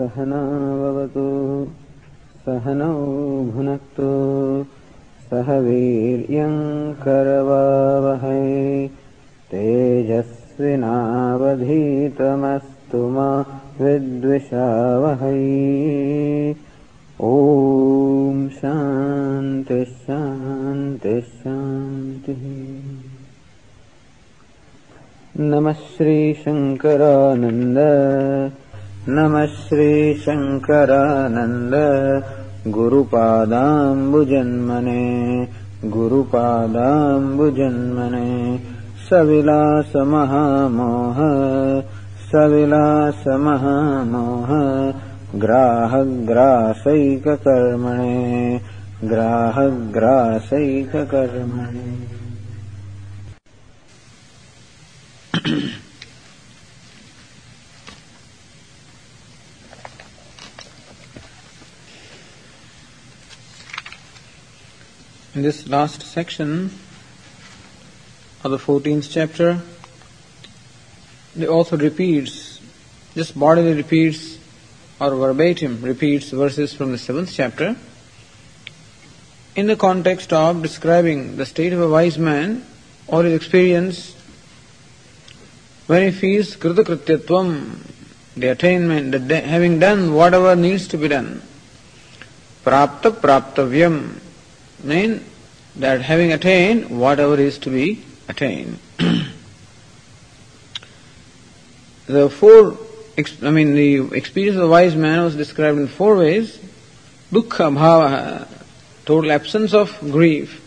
सहनाववतु सहनौ भुनक्तु। सह वीर्यङ्करवावहै तेजस्विनावधीतमस्तु मा विद्विषावहै। ॐ शान्तिः शान्तिः शान्तिः। नमः श्रीशङ्करानन्द नमः श्रीशङ्करानन्द गुरुपादाम्बुजन्मने गुरुपादाम्बुजन्मने। सविलासमहामोह सविलासमहामोह ग्राहग्रासैककर्मणे ग्राहग्रासैककर्मणे In this last section of the 14th chapter, the author repeats, just bodily repeats or verbatim repeats verses from the 7th chapter. In the context of describing the state of a wise man or his experience when he feels kritakrityatvam, the attainment, that de- having done whatever needs to be done, prapta praptavyam, mean that having attained whatever is to be attained. the four, I mean, the experience of the wise man was described in four ways. Dukkha bhava, total absence of grief.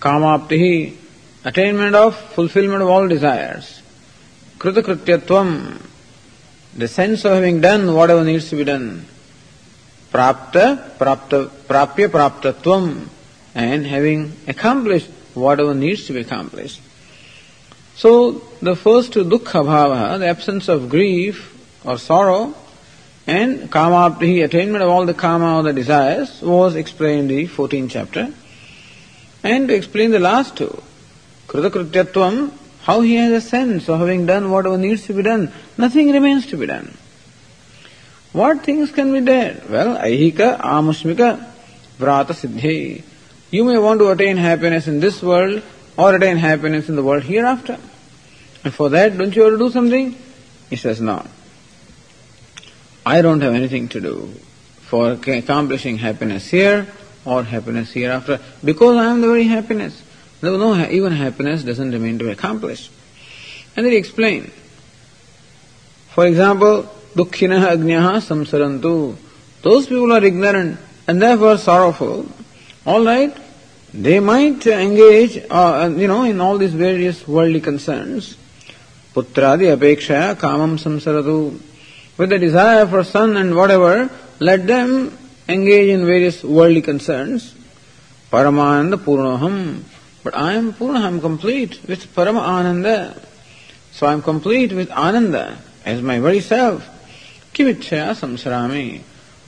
Kamaptihi, attainment of fulfillment of all desires. Kritakrityatvam, the sense of having done whatever needs to be done. Prapta, prapta, prapya praptatvam, and having accomplished whatever needs to be accomplished. So, the first two dukkha bhava, the absence of grief or sorrow, and kamaptihi, attainment of all the kama or the desires, was explained in the 14th chapter. And to explain the last two, kritakrityatvam, how he has a sense of having done whatever needs to be done, nothing remains to be done. What things can be there? Well, aihika, amusmika, vrata siddhi. You may want to attain happiness in this world or attain happiness in the world hereafter. And for that, don't you have to do something? He says, no. I don't have anything to do for accomplishing happiness here or happiness hereafter because I am the very happiness. No, no, even happiness doesn't remain to be accomplished. And then he explained. For example, samsarantu. Those people are ignorant and therefore sorrowful. All right, they might engage, uh, you know, in all these various worldly concerns. Putradi apekshaya kamam samsaratu. With the desire for son and whatever, let them engage in various worldly concerns. Paramananda purnoham. But I am purna, I am complete with parama ananda. So I am complete with ananda as my very self. Kimichaya samsarami.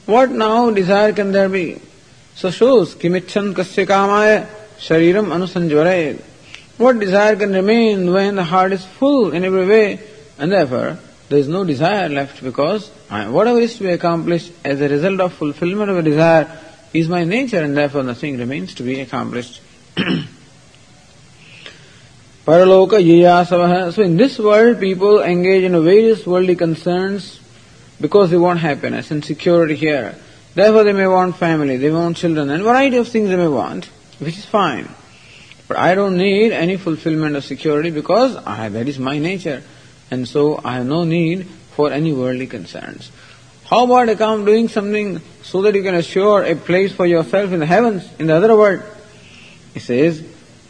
What now desire can there be? So shows kimichan kasya kamaya shariram anusanjvare. What desire can remain when the heart is full in every way and therefore there is no desire left because I, whatever is to be accomplished as a result of fulfillment of a desire is my nature and therefore nothing remains to be accomplished. Paraloka yayasavaha. So in this world people engage in various worldly concerns because they want happiness and security here. Therefore they may want family, they want children and variety of things they may want, which is fine. But I don't need any fulfillment of security because I, that is my nature. And so I have no need for any worldly concerns. How about account doing something so that you can assure a place for yourself in the heavens, in the other world? He says,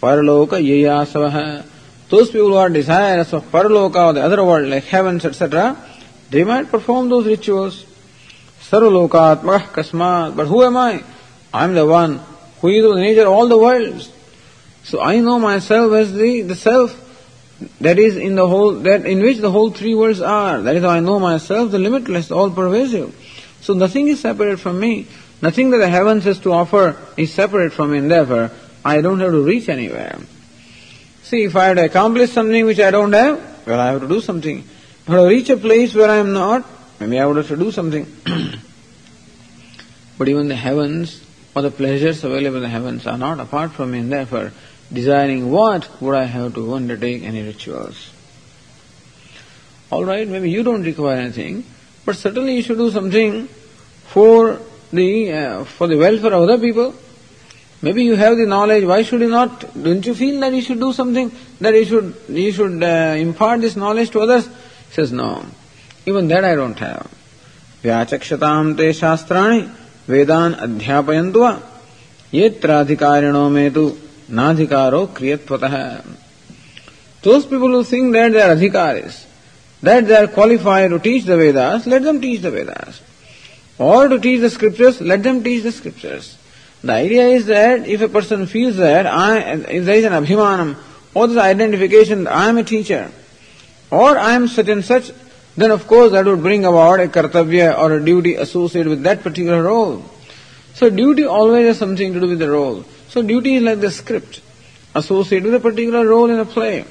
Paraloka yayasavaha. Those people who are desirous of Paraloka or the other world, like heavens, etc., they might perform those rituals. Sarvalokatmah kasmat. But who am I? I am the one who is the nature of all the worlds. So I know myself as the, the self that is in the whole that in which the whole three worlds are. That is how I know myself, the limitless, all pervasive. So nothing is separate from me. Nothing that the heavens has to offer is separate from therefore I don't have to reach anywhere. See, if I have to accomplish something which I don't have, well, I have to do something. If I reach a place where I am not, maybe I would have to do something. but even the heavens or the pleasures available in the heavens are not apart from me, and therefore, desiring what would I have to undertake any rituals? Alright, maybe you don't require anything, but certainly you should do something for the uh, for the welfare of other people. Maybe you have the knowledge. Why should you not? Don't you feel that you should do something? That you should you should uh, impart this knowledge to others? Says no. Even that I don't have. व्याचक्षताम ते शास्त्राणि वेदान अध्यापयन्तु वा येत्राधिकारिणो में तु नाधिकारो क्रियत्वतः think that they are adhikaris, that they are qualified to teach the Vedas, let them teach the Vedas. Or to teach the scriptures, let them teach the scriptures. The idea is that if a person feels that I, if there is an abhimanam or this identification that I am a teacher or I am such and such, then of course that would bring about a kartavya or a duty associated with that particular role. So duty always has something to do with the role. So duty is like the script associated with a particular role in a play.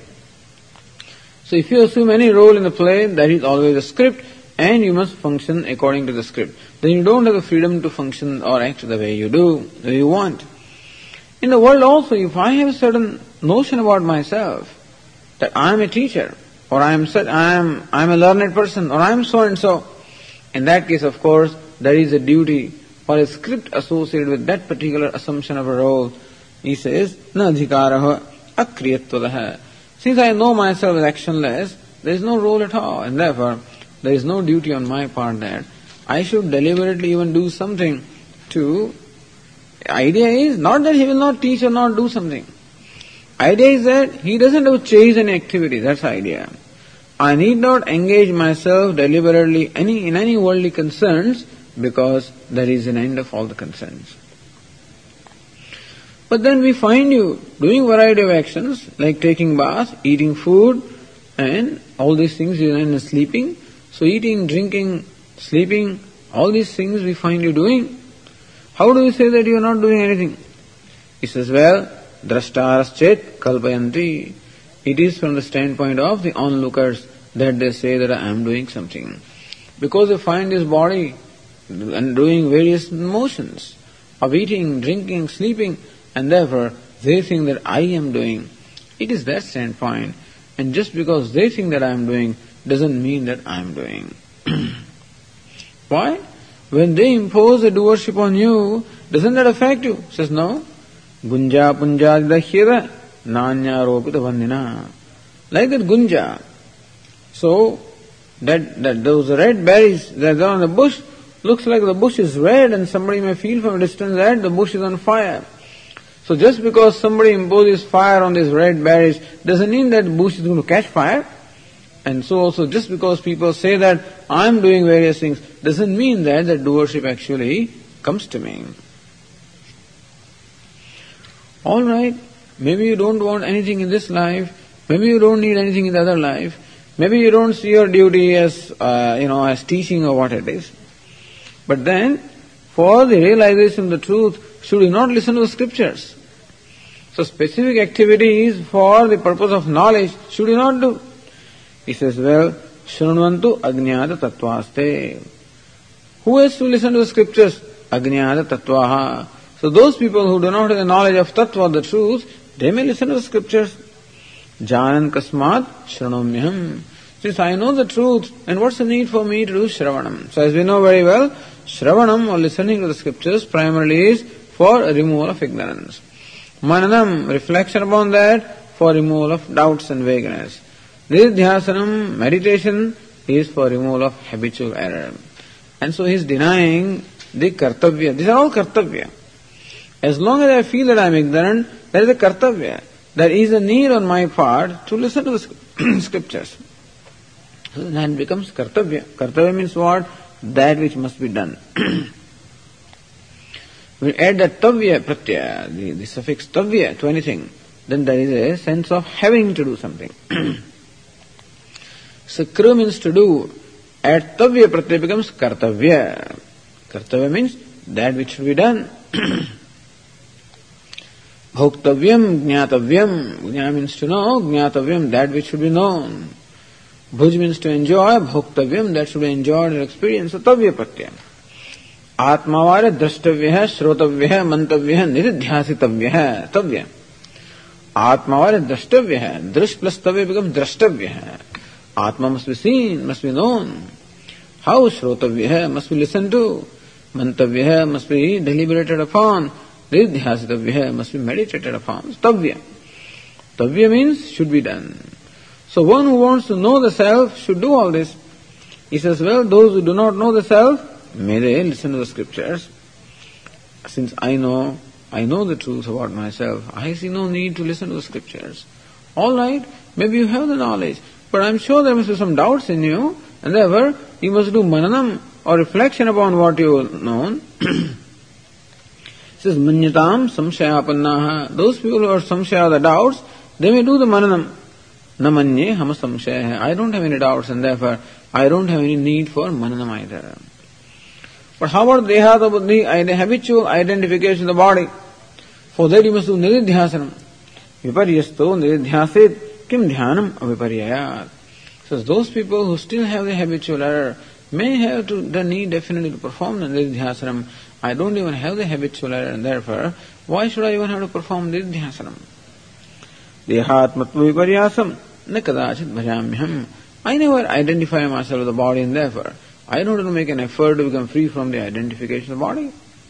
So if you assume any role in the play, that is always a script and you must function according to the script. Then you don't have the freedom to function or act the way you do, the way you want. In the world also, if I have a certain notion about myself, that I am a teacher, or I am such, I am I am a learned person, or I am so and so, in that case, of course, there is a duty or a script associated with that particular assumption of a role. He says, "Na adhikaraha akriyatvadah." Since I know myself as actionless, there is no role at all, and therefore there is no duty on my part that I should deliberately even do something to. The Idea is not that he will not teach or not do something. Idea is that he doesn't have chase any activity. That's the idea. I need not engage myself deliberately any in any worldly concerns because there is an end of all the concerns. But then we find you doing variety of actions like taking bath, eating food, and all these things, and sleeping. So eating, drinking, sleeping, all these things we find you doing. How do you say that you are not doing anything? He says, well, drashtarschet kalpayanti. It is from the standpoint of the onlookers that they say that I am doing something. Because they find this body and doing various motions of eating, drinking, sleeping, and therefore they think that I am doing. It is their standpoint. And just because they think that I am doing, doesn't mean that I am doing. Why? When they impose a doership on you, doesn't that affect you? Says no. Gunja punja dahyira nanya ropita vandina. Like that gunja. So, that, that those red berries that are on the bush, looks like the bush is red and somebody may feel from a distance that the bush is on fire. So just because somebody imposes fire on these red berries doesn't mean that the bush is going to catch fire. And so also just because people say that I'm doing various things doesn't mean that the doership actually comes to me. Alright, maybe you don't want anything in this life, maybe you don't need anything in the other life, maybe you don't see your duty as, uh, you know, as teaching or what it is. But then, for the realization of the truth, should you not listen to the scriptures? So specific activities for the purpose of knowledge should you not do? He says, well, Shrunvantu Agnyada Tattvaste. Who has to listen to the scriptures? Agnyada Tattvaha. So those people who do not have the knowledge of Tattva, the truth, they may listen to the scriptures. Janan Kasmat Shranomyam. Since I know the truth, and what's the need for me to do Shravanam? So as we know very well, Shravanam or listening to the scriptures primarily is for removal of ignorance. Mananam, reflection upon that, for removal of doubts and vagueness. This dhyasanam, meditation, is for removal of habitual error. And so he is denying the kartavya. These are all kartavya. As long as I feel that I am ignorant, there is a kartavya. There is a need on my part to listen to the scriptures. So then becomes kartavya. Kartavya means what? That which must be done. we add that tavya pratyaya, the, the suffix tavya to anything, then there is a sense of having to do something. So kru means to do. At tavya pratyaya becomes kartavya. Kartavya means that which should be done. Bhoktavyam, jnatavyam. Jnana means to know, jnatavyam, that which should be known. Bhuj means to enjoy, bhoktavyam, that should be enjoyed or experienced, so tavya pratyam. आत्मावार द्रष्टव्य है श्रोतव्य है मंतव्य है निधिध्यासितव्य है तव्य आत्मावार द्रष्टव्य है दृश्य plus तव्य become द्रष्टव्य है आत्मा must be seen must be known how श्रोतव्य है मस्ट बी लिसन टू मंतव्य है must be deliberated upon Nidhyasitavya must be meditated upon. Tavya. Tavya means should be done. So one who wants to know the self should do all this. He says, well, those who do not know the self, may they listen to the scriptures. Since I know, I know the truth about myself, I see no need to listen to the scriptures. Alright, maybe you have the knowledge, but I'm sure there must be some doubts in you, and therefore you must do mananam or reflection upon what you have known. says, manyatam samshayapannaha. Those people who are samshaya, the doubts, they may do the mananam. मन्ये हम संशय है I don't have any doubts and therefore I don't have any need for मननम But how about dehata buddhi, the habitual identification of the body? For that you must do nididhyasanam. Viparyasto nididhyasit kim dhyanam aviparyayat. So those people who still have the habitual error may have to the need definitely to perform the nididhyasanam. I don't even have the habitual error and therefore why should I even have to perform nidhyasanam? Dehatmatva viparyasam na kadachit bhajamyam. I never identify myself with the body and therefore I don't want to make an effort to become free from the identification of the body.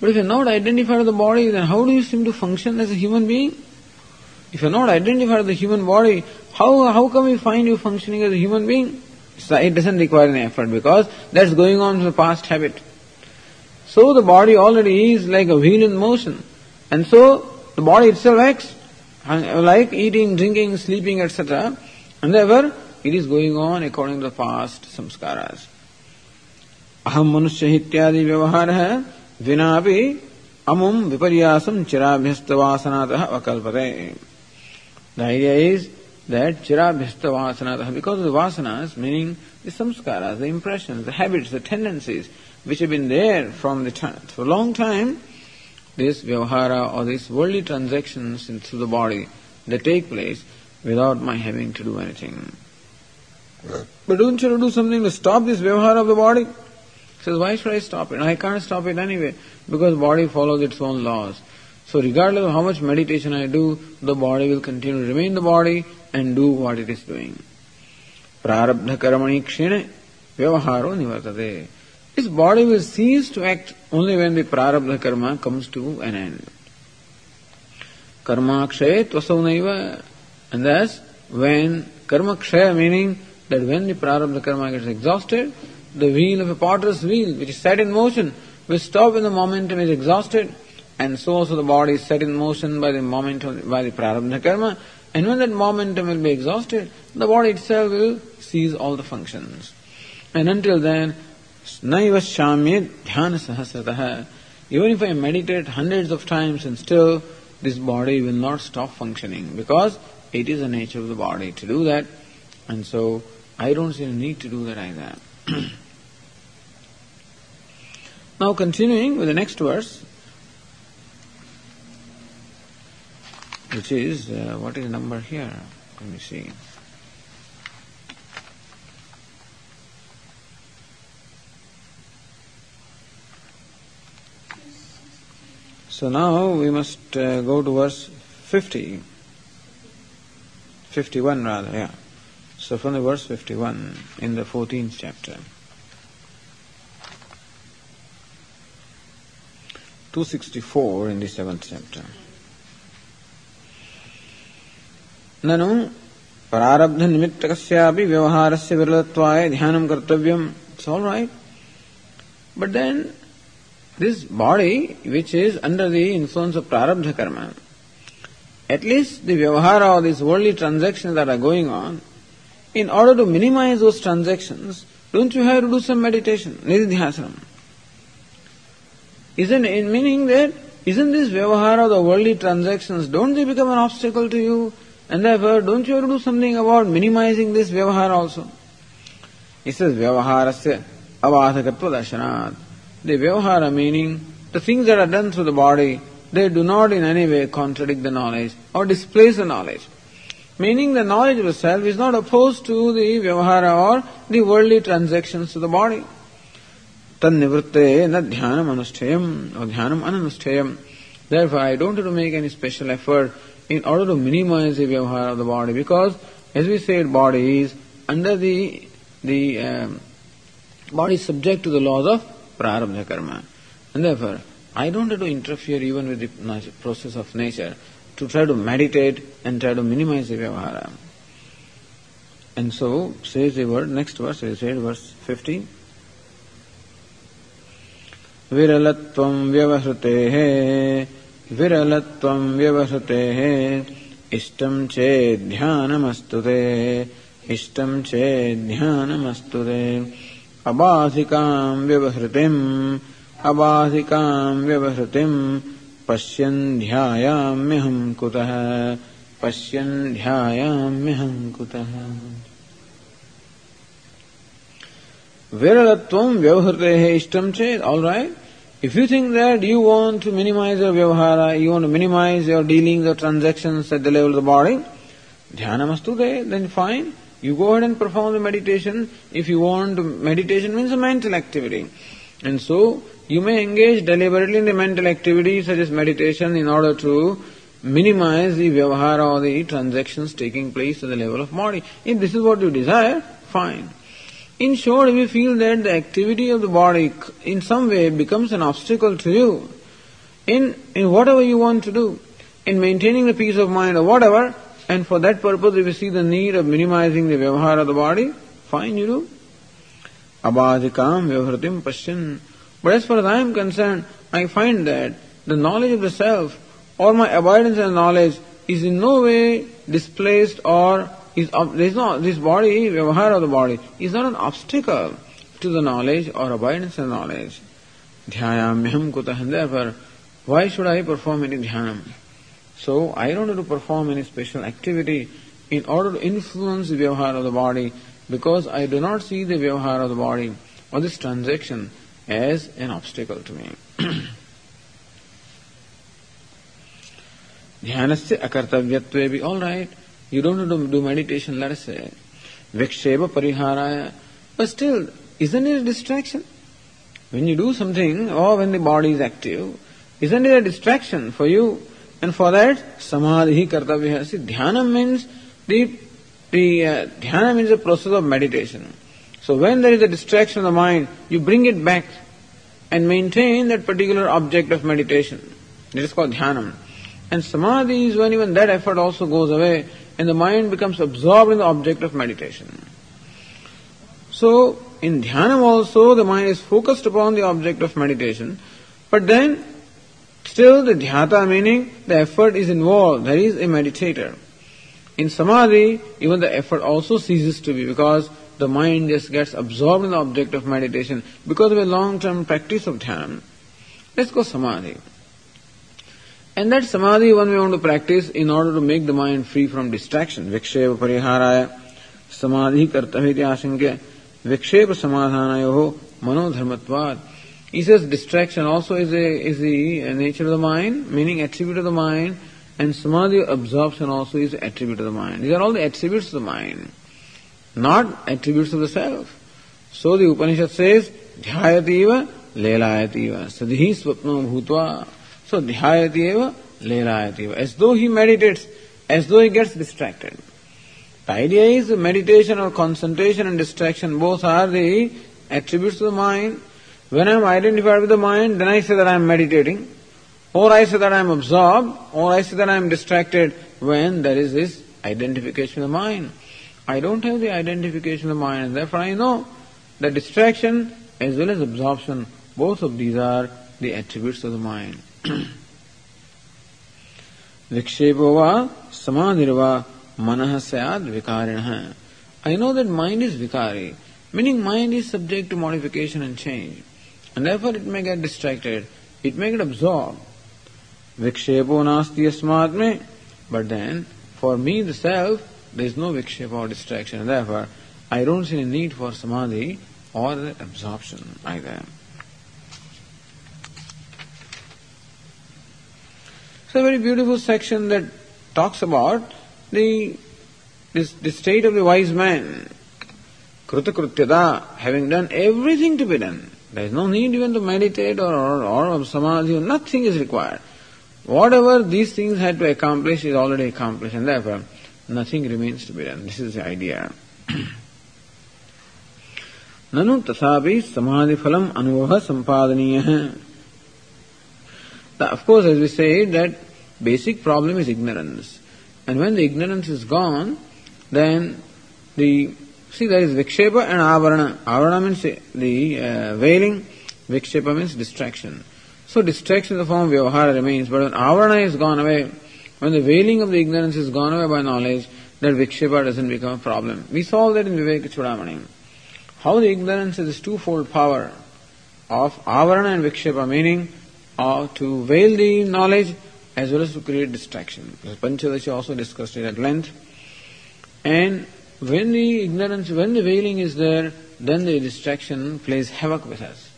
but if you're not identified with the body, then how do you seem to function as a human being? If you're not identified with the human body, how, how come we find you functioning as a human being? So it doesn't require any effort because that's going on from the past habit. So the body already is like a wheel in motion. And so the body itself acts like eating, drinking, sleeping, etc. And therefore, it is going on according to the past samskaras. अहम मनुष्य इत्यादि व्यवहार है विना भी अमुम विपर्यासम चिराभ्यस्त वासनातः अकल्पते The idea is that chirabhyasta vasanatah, because of the vasanas, meaning the samskaras, the impressions, the habits, the tendencies, which have been there from the time, for a long time, this vyavahara or these worldly transactions through the body, they take place without my having to do anything. But don't you do something to stop this vyavahara of the body? He says, why should I stop it? I can't stop it anyway, because body follows its own laws. So regardless of how much meditation I do, the body will continue to remain the body and do what it is doing. Prarabdha karmani kshine vyavaharo nivartate. This body will cease to act only when the prarabdha karma comes to an end. Karma kshay tvasaunaiva. And thus, when karma kshay meaning that when the prarabdha karma gets exhausted, the wheel of a potter's wheel, which is set in motion, will stop when the momentum is exhausted, and so also the body is set in motion by the momentum, by the prarabdha karma, and when that momentum will be exhausted, the body itself will cease all the functions. And until then, Dhyana Sahasrataha. Even if I meditate hundreds of times and still this body will not stop functioning because it is the nature of the body to do that. And so I don't see any need to do that either. now continuing with the next verse, which is, uh, what is the number here? Let me see. So now we must uh, go to verse 50. 51 rather, yeah. So from the verse 51 in the 14th chapter. 264 in the 7th chapter. ननु प्रारब्ध निमित्तकस्यापि व्यवहारस्य विरलत्वाय ध्यानं कर्तव्यम् it's all right but then this body which is under the influence of prarabdha karma, at least the vyavahara or these worldly transactions that are going on, in order to minimize those transactions, don't you have to do some meditation, nididhyasanam? Isn't it meaning that isn't this vyavahara, the worldly transactions, don't they become an obstacle to you? And therefore, don't you have to do something about minimizing this vyavahara also? He says, vyavaharasya avadhakatva darshanat. The vyavahara meaning the things that are done through the body, they do not in any way contradict the knowledge or displace the knowledge. Meaning the knowledge of the self is not opposed to the vyavahara or the worldly transactions of the body. Tannivritte na dhyanam anusthayam or dhyanam. Therefore, I don't have to make any special effort in order to minimize the vyavahara of the body because, as we said, body is under the the um, body is subject to the laws of prarabdha karma, and therefore I don't have to interfere even with the process of nature to try to meditate and try to minimize the vyavahara. And so says the word, next verse, he said verse 15. विरलत्वं व्यवहृतेः विरलत्वम् व्यवसतेः। इष्टम् चेद् ध्यानमस्तुते इष्टम् चेद् ध्यानमस्तुते अबाधिकाम् व्यवहृतिम् अबाधिकाम् व्यवहृतिम् पश्यन् ध्यायाम्यहम् कुतः? पश्यन् ध्यायाम्यहम् कुतः? विरलत्वम् व्यवहृतेः इष्टम् चेत् all right If you think that you want to minimize your vyavahara, you want to minimize your dealings or transactions at the level of the body, dhyana there, then fine. You go ahead and perform the meditation. If you want, meditation means a mental activity. And so, you may engage deliberately in the mental activity such as meditation in order to minimize the vyavahara or the transactions taking place at the level of body. If this is what you desire, fine. In short, if you feel that the activity of the body in some way becomes an obstacle to you, in, in whatever you want to do, in maintaining the peace of mind or whatever, and for that purpose if you see the need of minimizing the vyavahara of the body, fine you do. Abadhikam vyavhratim pasyan. But as far as I am concerned, I find that the knowledge of the self or my avoidance of knowledge is in no way displaced or is there is no this body, vyavahara of the body, is not an obstacle to the knowledge or abidance of knowledge. Dhyayamyam kutah. Therefore, why should I perform any dhyanam? So I don't have to perform any special activity in order to influence the vyavahara of the body because I do not see the vyavahara of the body or this transaction as an obstacle to me. ध्यानस्य अकर्तव्यत्वे भी all right you don't have to do meditation, let us say. Vikshepa pariharaya. But still, isn't it a distraction? When you do something, or when the body is active, isn't it a distraction for you? And for that, samadhi kartavya. See, dhyana means the, the uh, dhyana means the process of meditation. So when there is a distraction of the mind, you bring it back and maintain that particular object of meditation. It is called dhyanam. And samadhi is when even that effort also goes away and the mind becomes absorbed in the object of meditation. So, in dhyanam also, the mind is focused upon the object of meditation, but then still the dhyata meaning the effort is involved, there is a meditator. In samadhi, even the effort also ceases to be because the mind just gets absorbed in the object of meditation because of a long term practice of dhyanam. Let's go samadhi. And that samadhi one we want to practice in order to make the mind free from distraction. Viksheva pariharaya samadhi kartaviti asangya viksheva samadhanayoho manodharmatvad. He says distraction also is, a, is the nature of the mind, meaning attribute of the mind, and samadhi absorption also is attribute of the mind. These are all the attributes of the mind, not attributes of the self. So the Upanishad says, ध्यायतीव लेलायतीव सदि स्वप्नो भूतवा So dhyayati eva, lelayati eva. As though he meditates, as though he gets distracted. The idea is meditation or concentration and distraction both are the attributes of the mind. When I am identified with the mind, then I say that I am meditating, or I say that I am absorbed, or I say that I am distracted when there is this identification of the mind. I don't have the identification of the mind, and therefore I know that distraction as well as absorption, both of these are the attributes of the mind. विक्षेपो वा समाधिर्वा मन सैद विकारिण। है I know that mind is विकारी meaning mind is subject to modification and change and therefore it may get distracted it may get absorb विक्षेपो नास्ति अस्मात् में but then for me the self there is no विक्षेप or distraction and therefore I don't see need for समाधि or absorption I there It's a very beautiful section that talks about the this, this state of the wise man, Krutakrutyada, having done everything to be done. There is no need even to meditate or, or, or samadhi, nothing is required. Whatever these things had to accomplish is already accomplished, and therefore nothing remains to be done. This is the idea. ननु तथापि समाधि फलम अनुभव संपादनीय है of course, as we say, that basic problem is ignorance. And when the ignorance is gone, then the see there is vikshepa and avarana. Avarana means the uh, veiling, vikshepa means distraction. So distraction in the form of vyavahara remains, but when avarana is gone away, when the veiling of the ignorance is gone away by knowledge, that vikshepa doesn't become a problem. We saw that in Viveka Chudamani. How the ignorance is twofold power of avarana and vikshepa, meaning uh, to veil the knowledge as well as to create distraction. Panchadasha also discussed it at length. And when the ignorance, when the veiling is there, then the distraction plays havoc with us.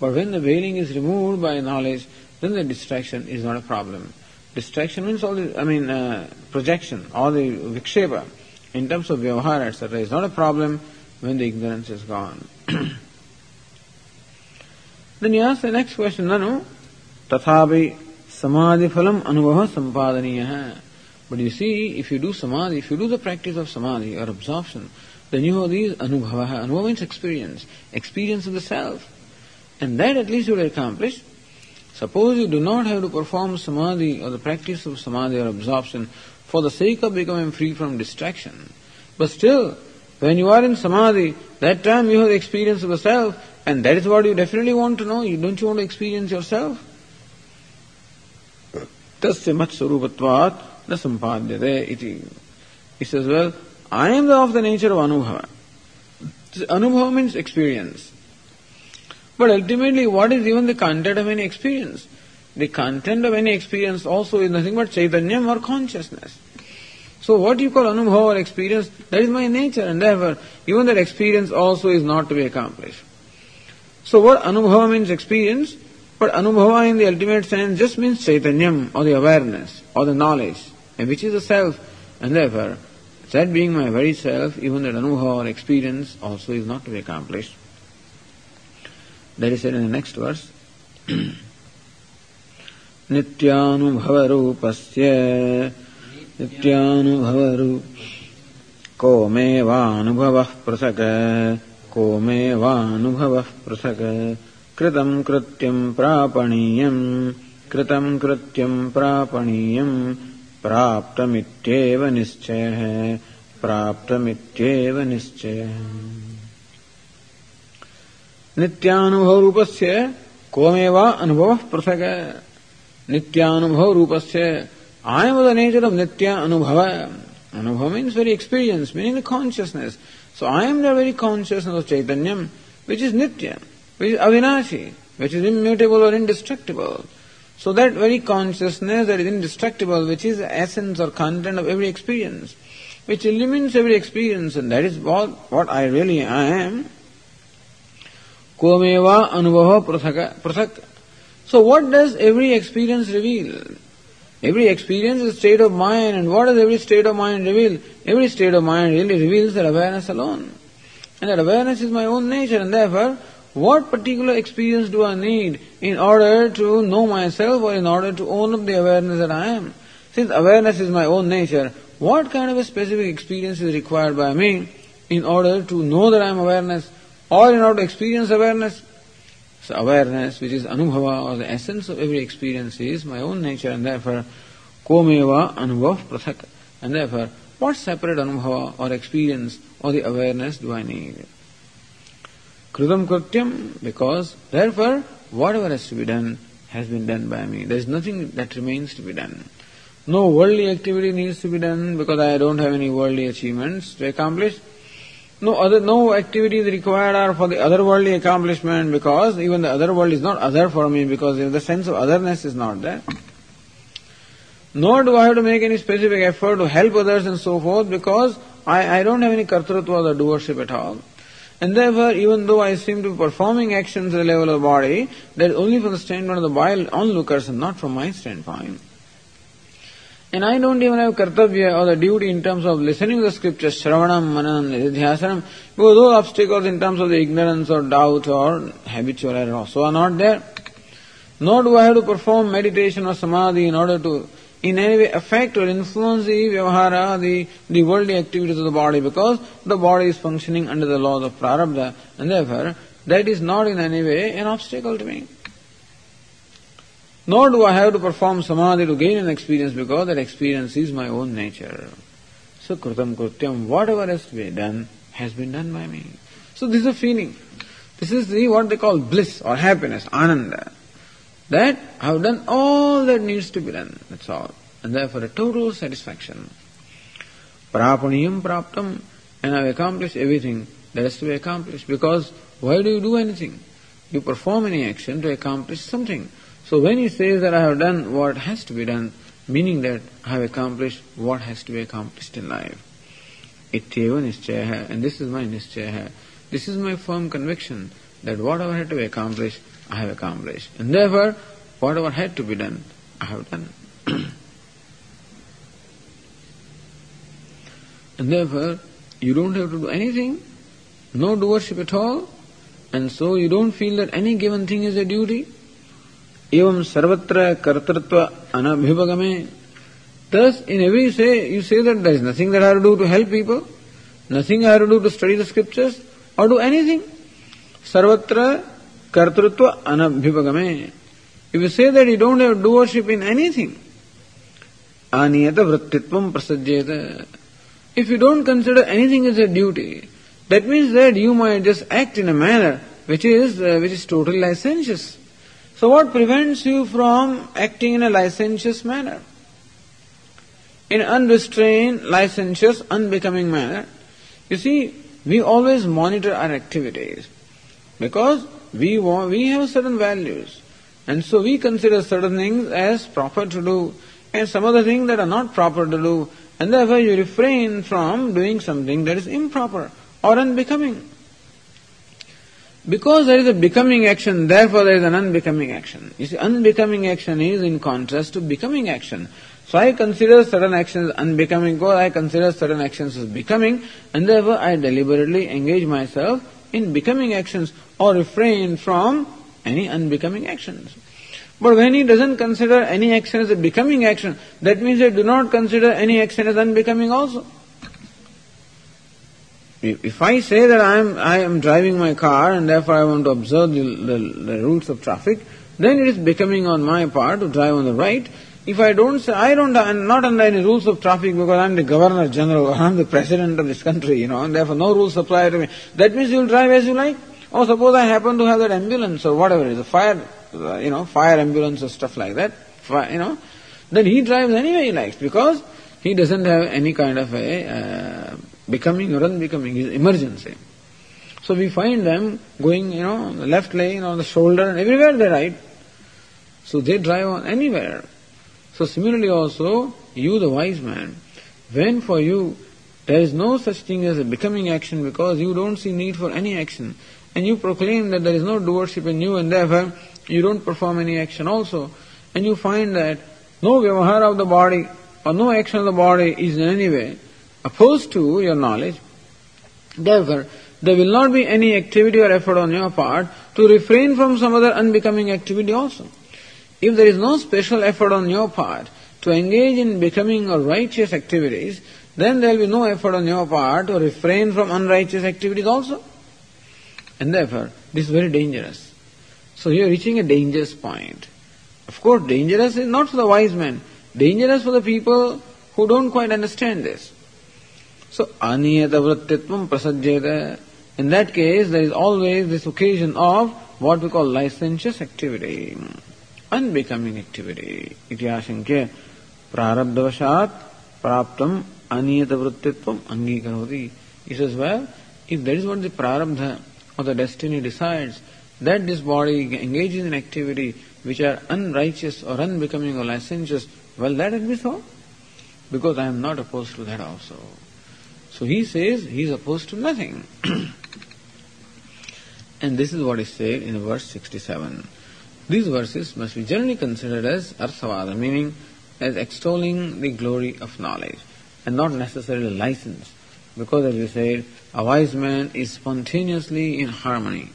But when the veiling is removed by knowledge, then the distraction is not a problem. Distraction means all the, I mean, uh, projection, all the vikshepa, in terms of vyavahara, etc., is not a problem when the ignorance is gone. then he asks the next question, Nanu, tathavi samadhi phalam anubhava sampadaniya But you see, if you do samadhi, if you do the practice of samadhi or absorption, then you have these anubhava. Anubhava means experience, experience of the self. And that at least you will accomplish. Suppose you do not have to perform samadhi or the practice of samadhi or absorption for the sake of becoming free from distraction. But still, when you are in samadhi, that time you have the experience of the self, and that is what you definitely want to know. You don't you want to experience yourself? तस्य मत्स्वरूपत्वात् न सम्पाद्यते इति He says, well, I am of the nature of anubhava. Anubhava means experience. But ultimately, what is even the content of any experience? The content of any experience also is nothing but chaitanyam or consciousness. So what you call anubhava or experience, that is my nature, and therefore even that experience also is not to be accomplished. So what anubhava means experience, but anubhava in the ultimate sense just means chaitanyam or the awareness or the knowledge, and which is the self, and therefore that being my very self, even that anubhava or experience also is not to be accomplished. That is said in the next verse. नित्यानुभवरूपस्य नित्यानुभवरु को मे वानुभवः पृथक् को मे वानुभवः पृथक् कृतम् कृत्यम् प्रापणीयम् कृतम् कृत्यम् प्रापणीयम् प्राप्तमित्येव निश्चयः प्राप्तमित्येव निश्चयः नित्यानुभव रूपस्य कोमेव अनुभवः पृथक् नित्यानुभव रूपस्य I am of the nature of Nitya Anubhava. Anubhava means very experience, meaning the consciousness. So I am the very consciousness of Chaitanyam, which is Nitya, which is Avinashi, which is immutable or indestructible. So that very consciousness that is indestructible, which is essence or content of every experience, which illumines every experience, and that is what, what I really am. Anubhava prathak. So what does every experience reveal? Every experience is state of mind, and what does every state of mind reveal? Every state of mind really reveals that awareness alone. And that awareness is my own nature, and therefore, what particular experience do I need in order to know myself or in order to own up the awareness that I am? Since awareness is my own nature, what kind of a specific experience is required by me in order to know that I am awareness or in order to experience awareness? So awareness, which is anubhava, or the essence of every experience, is my own nature, and therefore, komeva anubhav prathak. And therefore, what separate anubhava or experience or the awareness do I need? Kritam krityam, because therefore, whatever has to be done has been done by me. There is nothing that remains to be done. No worldly activity needs to be done because I don't have any worldly achievements to accomplish. No other, no activities required are for the otherworldly accomplishment because even the other world is not other for me because the sense of otherness is not there. Nor do I have to make any specific effort to help others and so forth because I, I don't have any kartrutva or doership at all. And therefore, even though I seem to be performing actions at the level of the body, that is only from the standpoint of the onlookers and not from my standpoint. And I don't even have kartavya or the duty in terms of listening to the scriptures, shravanam, manam, nidhyasanam, because those obstacles in terms of the ignorance or doubt or habitual error also are not there. Nor do I have to perform meditation or samadhi in order to in any way affect or influence the vyavahara, the, the worldly activities of the body, because the body is functioning under the laws of prarabdha, and therefore that is not in any way an obstacle to me. Nor do I have to perform samadhi to gain an experience because that experience is my own nature. So krutam krutyam, whatever has to be done has been done by me. So this is a feeling. This is the what they call bliss or happiness, ananda. That I have done all that needs to be done. That's all. And therefore a total satisfaction. Prapaniyam praptam and I've accomplished everything that has to be accomplished. Because why do you do anything? You perform any action to accomplish something. So when he says that I have done what has to be done, meaning that I have accomplished what has to be accomplished in life. Ityeva nischaya, and this is my nischaya. This is my firm conviction that whatever had to be accomplished, I have accomplished. And therefore, whatever had to be done, I have done. and therefore, you don't have to do anything, no doership at all, and so you don't feel that any given thing is a duty. एवं सर्वत्र कर्तृत्व अनभिभगमे Thus, in every say, you say that there is nothing that I have to do to help people, nothing I have to do to study the scriptures, or do anything. Sarvatra kartrutva anabhivagame. If you say that you don't have doership in anything, aniyata vrittitvam prasajyeta. If you don't consider anything as a duty, that means that you might just act in a manner which is uh, which is totally licentious. So what prevents you from acting in a licentious manner? In unrestrained, licentious, unbecoming manner. You see, we always monitor our activities because we want, we have certain values and so we consider certain things as proper to do and some other things that are not proper to do and therefore you refrain from doing something that is improper or unbecoming. Because there is a becoming action, therefore there is an unbecoming action. You see, unbecoming action is in contrast to becoming action. So I consider certain actions unbecoming, or I consider certain actions as becoming, and therefore I deliberately engage myself in becoming actions or refrain from any unbecoming actions. But when he doesn't consider any action as a becoming action, that means I do not consider any action as unbecoming also. If I say that I am, I am driving my car and therefore I want to observe the, the, the rules of traffic, then it is becoming on my part to drive on the right. If I don't say, I don't, I'm not under any rules of traffic because I'm the governor general or I'm the president of this country, you know, and therefore no rules apply to me. That means you'll drive as you like. Or suppose I happen to have that ambulance or whatever it is, a fire, you know, fire ambulance or stuff like that, you know, then he drives any way he likes because he doesn't have any kind of a uh, becoming or unbecoming, is emergency. So we find them going, you know, on the left lane, on the shoulder, and everywhere they ride. So they drive on anywhere. So similarly also, you the wise man, when for you there is no such thing as a becoming action because you don't see need for any action, and you proclaim that there is no doership in you and therefore you don't perform any action also, and you find that no vyavahara of the body or no action of the body is in any way opposed to your knowledge. Therefore, there will not be any activity or effort on your part to refrain from some other unbecoming activity also. If there is no special effort on your part to engage in becoming or righteous activities, then there will be no effort on your part to refrain from unrighteous activities also. And therefore, this is very dangerous. So you are reaching a dangerous point. Of course, dangerous is not for the wise man, dangerous for the people who don't quite understand this. So, aniyata vrittitvam prasajyeta. In that case, there is always this occasion of what we call licentious activity, unbecoming activity. Ityashankya prarabdavashat praptam aniyata vrittitvam angikaroti. He says, well, if that is what the prarabdha or the destiny decides, that this body engages in activity which are unrighteous or unbecoming or licentious, well, let it be so. Because I am not opposed to that also. So he says he is opposed to nothing. and this is what is said in verse 67. These verses must be generally considered as arthavada, meaning as extolling the glory of knowledge and not necessarily license. Because as we said, a wise man is spontaneously in harmony.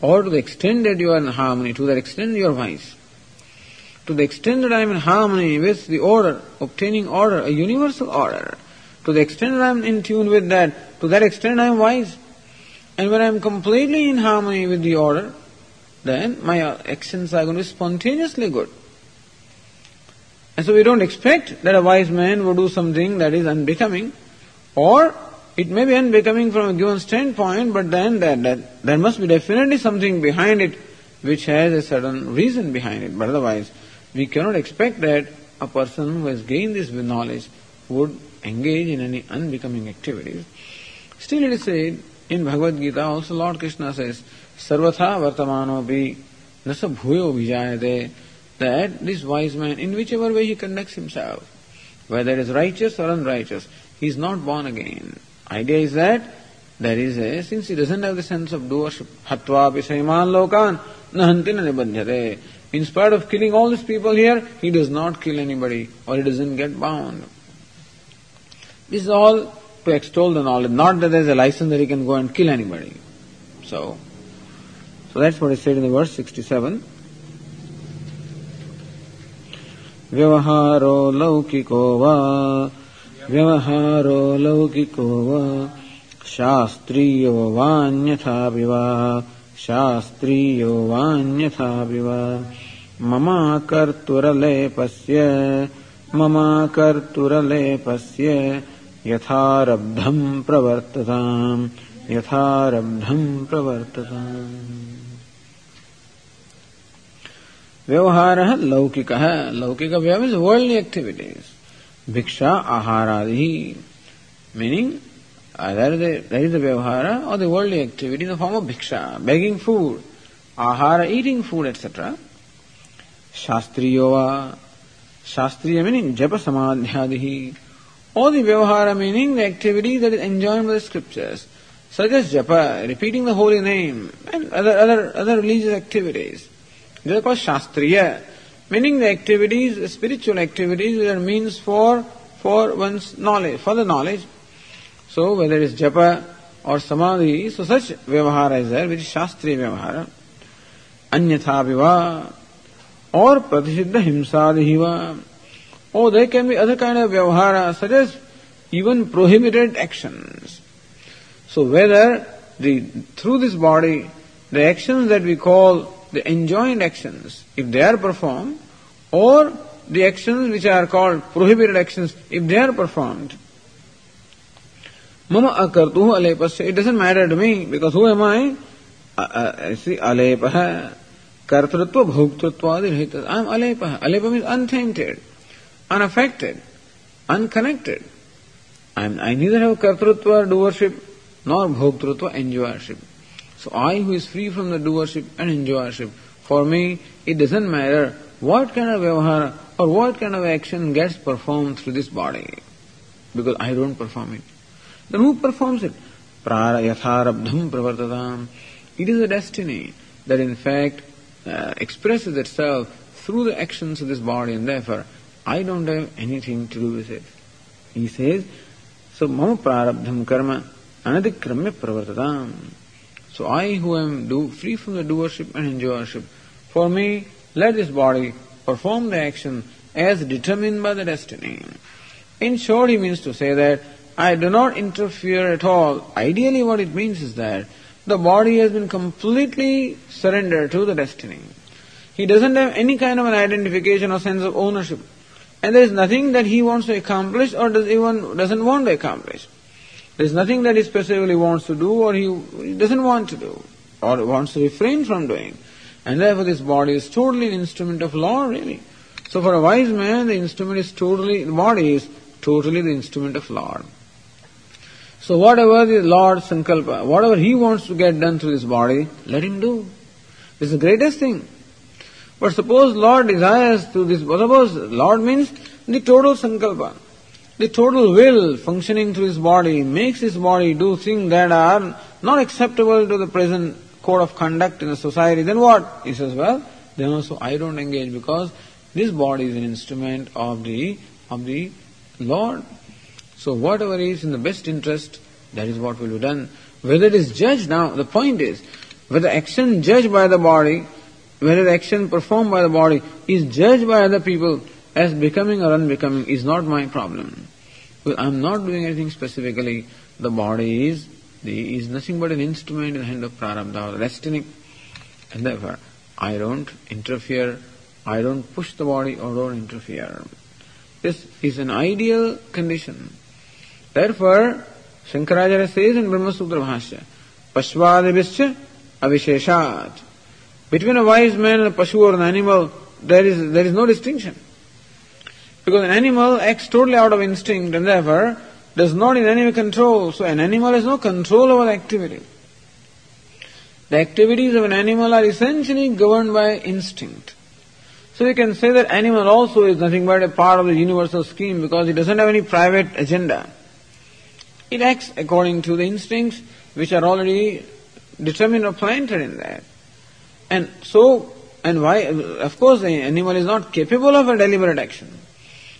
Or to the extent that you are in harmony, to that extent you are wise. To the extent that I am in harmony with the order, obtaining order, a universal order, to the extent that I am in tune with that, to that extent I am wise. And when I am completely in harmony with the order, then my actions are going to be spontaneously good. And so we don't expect that a wise man would do something that is unbecoming, or it may be unbecoming from a given standpoint, but then that, that, there must be definitely something behind it which has a certain reason behind it. But otherwise, we cannot expect that a person who has gained this knowledge would engage in any unbecoming activities. Still it is said in Bhagavad Gita also Lord Krishna says, Sarvatha Vartamano Bhi Nasa Bhuyo Vijayate that this wise man, in whichever way he conducts himself, whether it is righteous or unrighteous, he is not born again. Idea is that there is a, since he doesn't have the sense of doership, hatva pisaiman lokan nahanti nibandhyate. In spite of killing all these people here, he does not kill anybody or he doesn't get bound. This is all to extol the knowledge, not that there is a license that he can go and kill anybody. So, so that's what is said in the verse 67. व्यवहारो लौकिको वा व्यवहारो लौकिको वा शास्त्रीयो वान्यथापि वा शास्त्रीयो वान्यथापि वा मम कर्तुरलेपस्य मम कर्तुरलेपस्य यथारब्धम् प्रवर्तताम् यथारब्धम् प्रवर्तताम्। व्यवहार लौकिक। लौकिक व्यवहार मीन्स एक्टिविटीज़ ಭಿಕ್ಷಾ ಆಹಾರಾದಿ meaning uh, that is the, that is the vyavahara or the worldly activity in the form of bhiksha, begging food, ahara, eating food, etc. Shastriyova, Shastriya meaning japa samadhyadihi, or the vyavahara meaning the activity that is enjoined by the scriptures, such as japa, repeating the holy name, and other, other, other religious activities. They are called Shastriya. Meaning the activities, spiritual activities, are means for, for one's knowledge, for the knowledge. So whether it is japa or samadhi, so such vyavahara is there, which is Shastriya vyavahara. Anyatha viva, or pratisiddha himsadihiva, or there can be other kind of vyavahara, such as even prohibited actions. So whether the, through this body, the actions that we call the enjoined actions, if they are performed, or the actions which are called prohibited actions, if they are performed, Mama akartuhu alepasya, it doesn't matter to me, because who am I? See, alepaha, kartrutva, bhoktrutva, adhirhita. I am alepaha. Alepa means untainted, unaffected, unconnected. I, am, I neither have kartrutva, doership, nor bhoktrutva, enjoyership. So I who is free from the doership and enjoyership, for me it doesn't matter what kind of vyavahara or what kind of action gets performed through this body, because I don't perform it. Then who performs it? Prarayatharabdham pravartadam. It is a destiny that in fact uh, expresses itself through the actions of this body and therefore I don't have anything to do with it. He says, so mama prarabdham karma anadikramya pravartadam. So I who am do, free from the doership and enjoyership, for me, let this body perform the action as determined by the destiny. In short, he means to say that I do not interfere at all. Ideally, what it means is that the body has been completely surrendered to the destiny. He doesn't have any kind of an identification or sense of ownership. And there is nothing that he wants to accomplish or does even doesn't want to accomplish. There's nothing that he specifically wants to do or he doesn't want to do or wants to refrain from doing. And therefore this body is totally an instrument of law really. So for a wise man the instrument is totally, the body is totally the instrument of Lord. So whatever the Lord Sankalpa, whatever he wants to get done through this body, let him do. This is the greatest thing. But suppose Lord desires through this, suppose Lord means the total Sankalpa the total will functioning through his body makes his body do things that are not acceptable to the present code of conduct in a society, then what? He says, well, then also I don't engage because this body is an instrument of the of the Lord. So whatever is in the best interest, that is what will be done. Whether it is judged now, the point is, whether action judged by the body, whether the action performed by the body is judged by other people as becoming or unbecoming is not my problem. I am not doing anything specifically. The body is the, is nothing but an instrument in the hand of prarabdha or destiny. And therefore, I don't interfere, I don't push the body or don't interfere. This is an ideal condition. Therefore, Shankaracharya says in Brahma Sutra Bhashya, Pashvadibhischa avisheshat. Between a wise man and a pashu or an animal, there is, there is no distinction. Because an animal acts totally out of instinct and therefore does not in any way control. So an animal has no control over the activity. The activities of an animal are essentially governed by instinct. So we can say that animal also is nothing but a part of the universal scheme because it doesn't have any private agenda. It acts according to the instincts which are already determined or planted in that. And so, and why, of course, the animal is not capable of a deliberate action.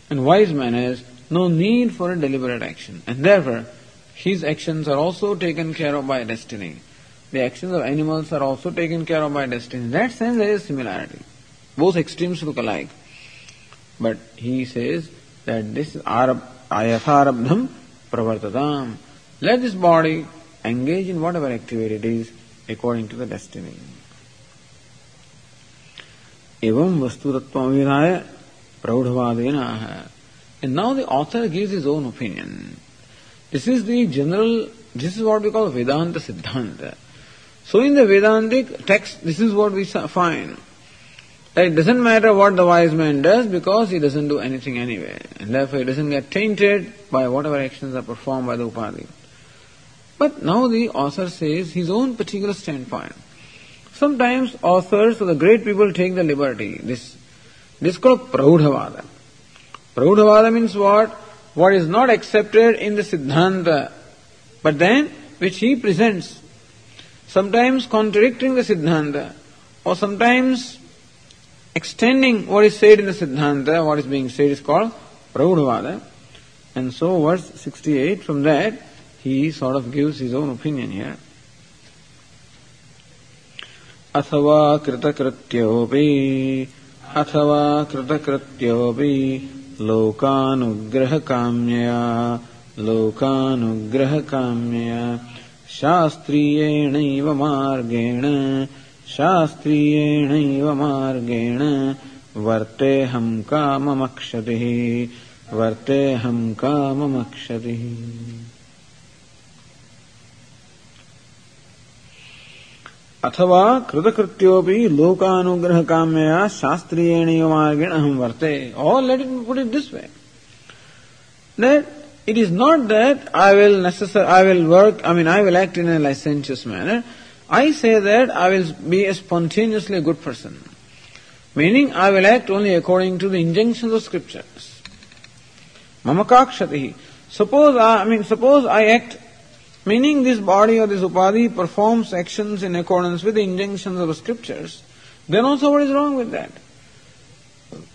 And wise man has no need for a deliberate action. And therefore, his actions are also taken care of by destiny. The actions of animals are also taken care of by destiny. In that sense, there is similarity. Both extremes look alike. But he says that this is ayatharabdham pravartatam. Let this body engage in whatever activity it is according to the destiny. एवं वस्तुतत्व विधाय Praudhavadena. And now the author gives his own opinion. This is the general, this is what we call Vedanta Siddhanta. So in the Vedantic text, this is what we find. That it doesn't matter what the wise man does because he doesn't do anything anyway. And therefore he doesn't get tainted by whatever actions are performed by the Upadhi. But now the author says his own particular standpoint. Sometimes authors or the great people take the liberty, this it is called Praudhavada. Praudhavada means what? What is not accepted in the Siddhanta, but then which he presents, sometimes contradicting the Siddhanta, or sometimes extending what is said in the Siddhanta, what is being said is called Praudhavada. And so, verse 68, from that, he sort of gives his own opinion here. अथवा कृतकृत्योऽपि अथवा कृतकृत्योऽपि लोकानुग्रहकाम्यया लोकानुग्रहकाम्यया। शास्त्रीयेणैव मार्गेण शास्त्रीयेणैव मार्गेण। वर्तेऽहं काममक्षतिः वर्तेऽहं काममक्षतिः अथवा कृतकृत्योपि लोकानुग्रह काम्यया शास्त्रीयेण मार्गेण अहम वर्ते और let it put it this way that it is not that I will necessar I will work, I mean I will act in a licentious manner. I say that I will be a spontaneously good person. Meaning I will act only according to the injunctions of scriptures. Mamakakshati. Suppose I, I mean suppose I act Meaning this body or this upadhi performs actions in accordance with the injunctions of the scriptures, then also what is wrong with that?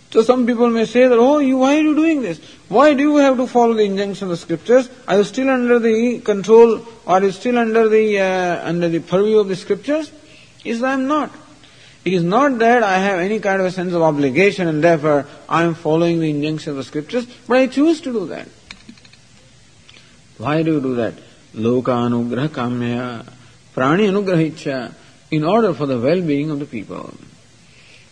So some people may say that, oh, you, why are you doing this? Why do you have to follow the injunctions of the scriptures? Are you still under the control, or are you still under the, uh, under the purview of the scriptures? Is I am not. It is not that I have any kind of a sense of obligation and therefore I am following the injunctions of the scriptures, but I choose to do that. Why do you do that? लोकानुग्रह काम्य प्राणी अनुग्रह इच्छा in order for the well being of the people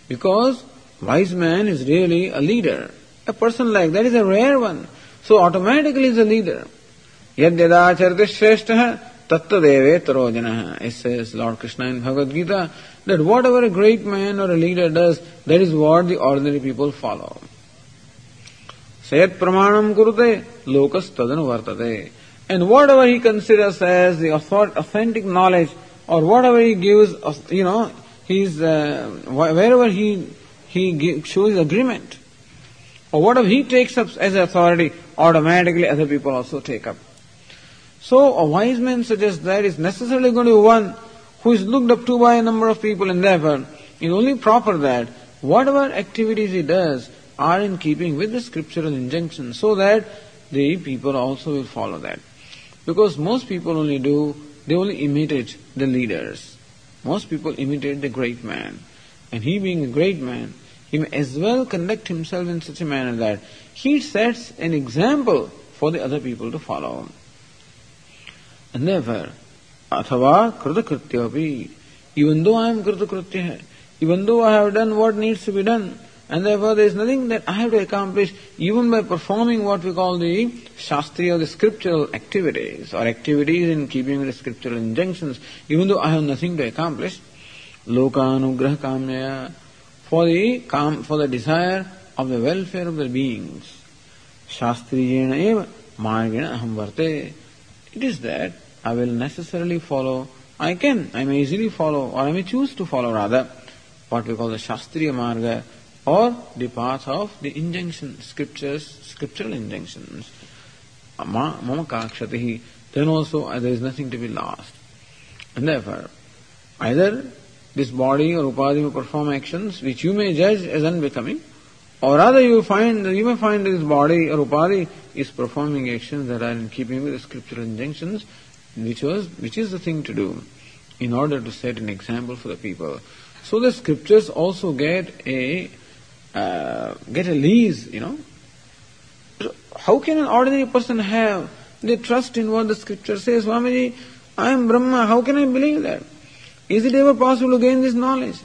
because wise man is really a leader a person like that is a rare one so automatically is a leader यद्यदाचरित श्रेष्ठ है तत्वदेवे तरोजन lord Krishna in Bhagavadgita that whatever a great man or a leader does that is what the ordinary people follow सेत प्रमाणम कुरुते लोकस्तदन वर्तते वर्तते And whatever he considers as the authentic knowledge, or whatever he gives, you know, he's, uh, wherever he, he shows agreement, or whatever he takes up as authority, automatically other people also take up. So a wise man suggests that is necessarily going to be one who is looked up to by a number of people, and therefore it is only proper that whatever activities he does are in keeping with the scriptural injunction, so that the people also will follow that. Because most people only do, they only imitate the leaders. Most people imitate the great man. And he being a great man, he may as well conduct himself in such a manner that he sets an example for the other people to follow. And therefore, athava kritakrityapi, even though I am kritakritya, even though I have done what needs to be done, and therefore there is nothing that I have to accomplish even by performing what we call the Shastriya, or the scriptural activities, or activities in keeping with the scriptural injunctions, even though I have nothing to accomplish. Lokanugrah kamya, for the calm, for the desire of the welfare of the beings. Shastriyena eva margena aham varte. It is that I will necessarily follow, I can, I may easily follow, or I may choose to follow rather, what we call the Shastriya Marga, or the path of the injunction, scriptures, scriptural injunctions. Mama kakshatihi, then also uh, there is nothing to be lost. And therefore, either this body or upadhi will perform actions which you may judge as unbecoming, or rather you find you may find this body or upadhi is performing actions that are in keeping with the scriptural injunctions, which was which is the thing to do in order to set an example for the people. So the scriptures also get a uh, get a lease, you know. How can an ordinary person have the trust in what the scripture says? Swamiji, I am Brahma, how can I believe that? Is it ever possible to gain this knowledge?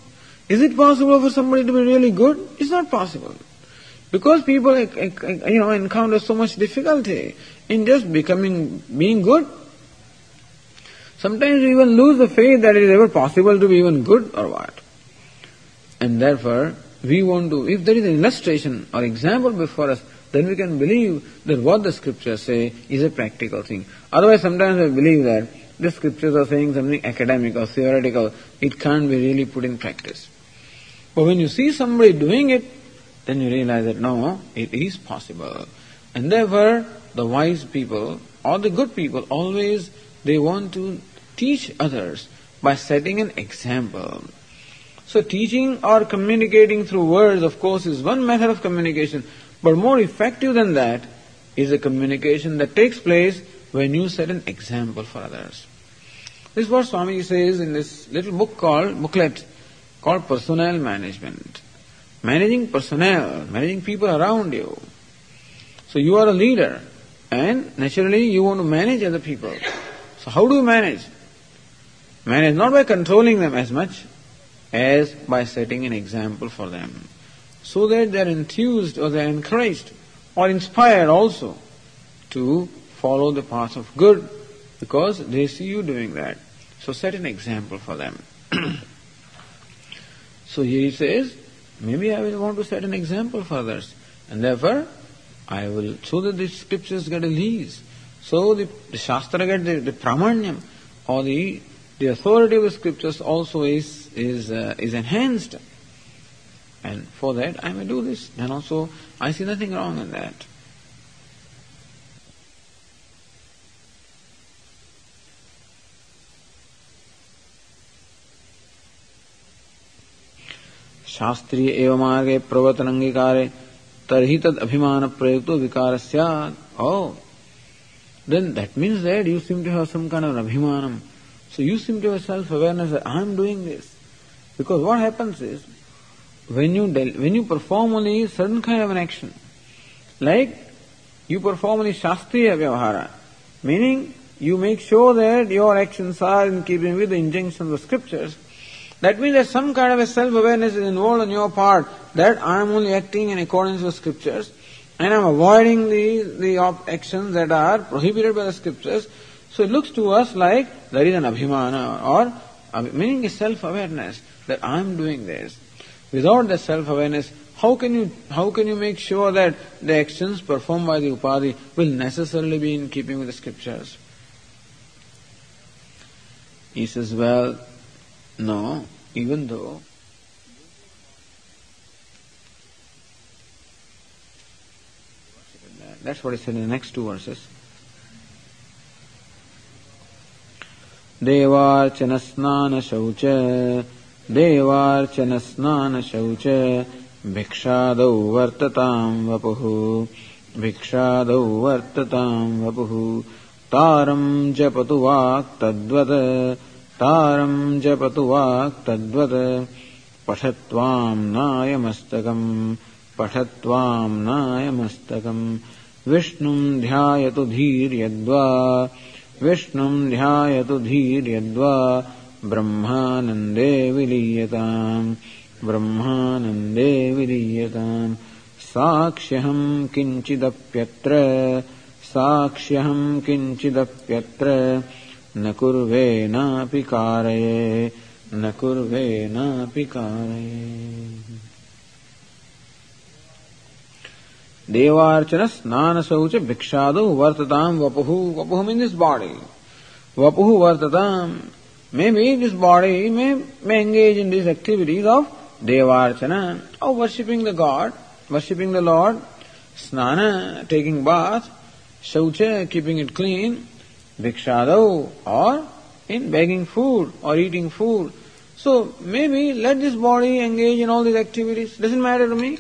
Is it possible for somebody to be really good? It's not possible. Because people, you know, encounter so much difficulty in just becoming, being good. Sometimes we even lose the faith that it is ever possible to be even good or what. And therefore, we want to, if there is an illustration or example before us, then we can believe that what the scriptures say is a practical thing. Otherwise, sometimes we believe that the scriptures are saying something academic or theoretical, it can't be really put in practice. But when you see somebody doing it, then you realize that no, it is possible. And therefore, the wise people or the good people always they want to teach others by setting an example. So teaching or communicating through words, of course, is one method of communication, but more effective than that is a communication that takes place when you set an example for others. This is what Swami says in this little book called, booklet, called Personnel Management. Managing personnel, managing people around you. So you are a leader, and naturally you want to manage other people. So how do you manage? Manage not by controlling them as much, as by setting an example for them, so that they are enthused or they are encouraged or inspired also to follow the path of good because they see you doing that. So set an example for them. so here he says, maybe I will want to set an example for others, and therefore I will, so that the scriptures get a lease. So the, the Shastra get the, the pramanyam or the the authority of the scriptures also is is uh, is enhanced. And for that I may do this. Then also I see nothing wrong in that. शास्त्रीय एवं मार्गे प्रवर्तन अंगीकारे तरही तद अभिमान प्रयुक्त विकार Oh, then that means that you seem to have some kind of abhimanam so you seem to have self-awareness that I am doing this. Because what happens is, when you del- when you perform only certain kind of an action, like you perform only shastriya vyavahara, meaning you make sure that your actions are in keeping with the injunctions of scriptures, that means that some kind of a self-awareness is involved on your part that I am only acting in accordance with scriptures and I am avoiding the, the actions that are prohibited by the scriptures so it looks to us like there is an abhimana or meaning is self-awareness that I am doing this. Without the self-awareness, how can you how can you make sure that the actions performed by the upadhi will necessarily be in keeping with the scriptures? He says, well, no, even though that's what he said in the next two verses. देवार्चन स्नान शौच देवार्चनस्नानशौच। भिक्षादौ वर्तताम् वपुः। भिक्षादौ वर्तताम् वपुः। तारम् जपतु वाक्तद्वत् तारम् जपतु वाक्तद्वत् पठत्वाम् नायमस्तकम्। पठत्वाम् नायमस्तकम्। विष्णुम् ध्यायतु धीर्यद्वा विष्णुम् ध्यायतु धीर्यद्वा ब्रह्मानन्दे विलीयताम् ब्रह्मानन्दे विलीयताम्। साक्ष्यहम् किञ्चिदप्यत्र साक्ष्यहम् किञ्चिदप्यत्र न कुर्वेनापि कारये न कुर्वेनापि कारये देवार्चन स्नान शौच भिक्षादो वर्तताम वपहु वपहु मीन दिस बॉडी। वपहु वर्तताम may be this body, may may engage in this activities of देवार्चन। Of worshipping the god worshipping the lord स्नान टेकिंग बाथ शौच keeping it clean भिक्षादो, or in begging food or eating food so may be let this body engage in all this activities doesn't matter to me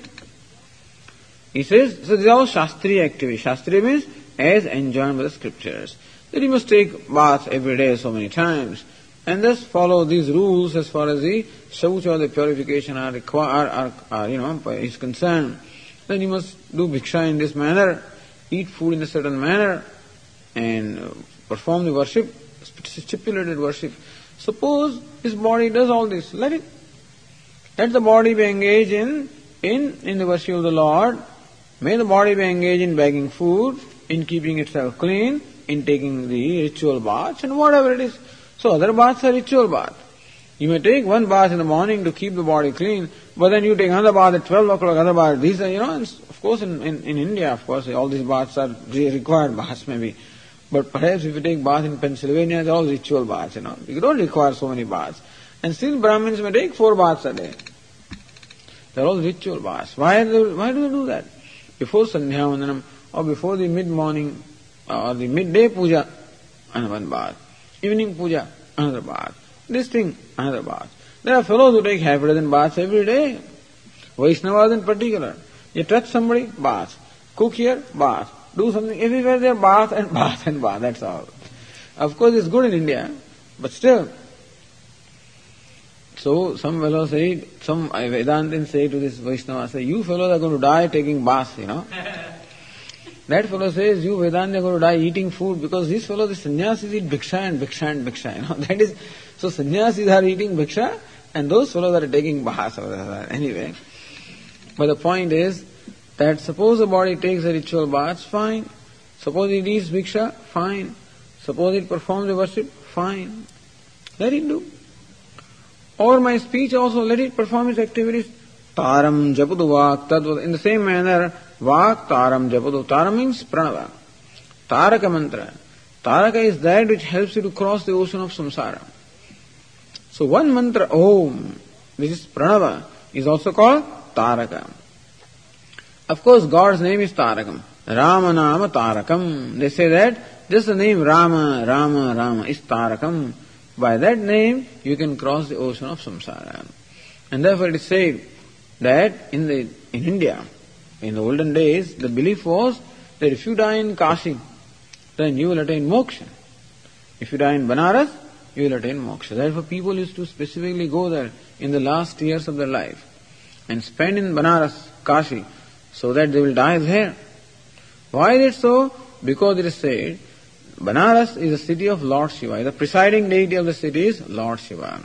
He says, so these are all Shastriya activities. Shastriya means as enjoined by the scriptures. That you must take bath every day so many times and thus follow these rules as far as the shaucha or the purification are required, are, are, you know, is concerned. Then you must do bhiksha in this manner, eat food in a certain manner, and perform the worship, stipulated worship. Suppose his body does all this, let it. Let the body be engaged in, in, in the worship of the Lord, May the body be engaged in begging food, in keeping itself clean, in taking the ritual baths, and whatever it is. So other baths are ritual baths. You may take one bath in the morning to keep the body clean, but then you take another bath at 12 o'clock, another bath. These are, you know, of course in, in, in India, of course, all these baths are required baths maybe. But perhaps if you take bath in Pennsylvania, they're all ritual baths, you know. You don't require so many baths. And still Brahmins may take four baths a day. They're all ritual baths. Why, why do they do that? Before Sandhya Vandanam or before the mid-morning uh, or the midday puja, another bath. Evening puja, another bath. This thing, another bath. There are fellows who take half a dozen baths every day. Vaishnavas in particular. You touch somebody, bath. Cook here, bath. Do something, everywhere there, bath and bath and bath, that's all. Of course, it's good in India, but still, so some fellow say, some Vedantin say to this Vaishnava, say, you fellows are going to die taking bath, you know. that fellow says, you Vedanta are going to die eating food because these fellows, the sannyasis eat bhiksha and bhiksha and bhiksha, you know. That is, so sannyasis are eating bhiksha and those fellows are taking bath. Anyway, but the point is that suppose the body takes a ritual bath, fine. Suppose it eats bhiksha, fine. Suppose it performs the worship, fine. Let it do. Or my speech also, let it perform its activities. Taram japadu vak tadvat. In the same manner, vak taram japadu. Taram means pranava. Taraka mantra. Taraka is that which helps you to cross the ocean of samsara. So one mantra, Om, this is pranava, is also called Taraka. Of course, God's name is Tarakam. Rama Nama Tarakam. They say that just the name Rama, Rama, Rama is Tarakam. By that name, you can cross the ocean of samsara. And therefore it is said that in the in India, in the olden days, the belief was that if you die in Kashi, then you will attain moksha. If you die in Banaras, you will attain moksha. Therefore people used to specifically go there in the last years of their life and spend in Banaras, Kashi, so that they will die there. Why is it so? Because it is said Banaras is the city of Lord Shiva. The presiding deity of the city is Lord Shiva.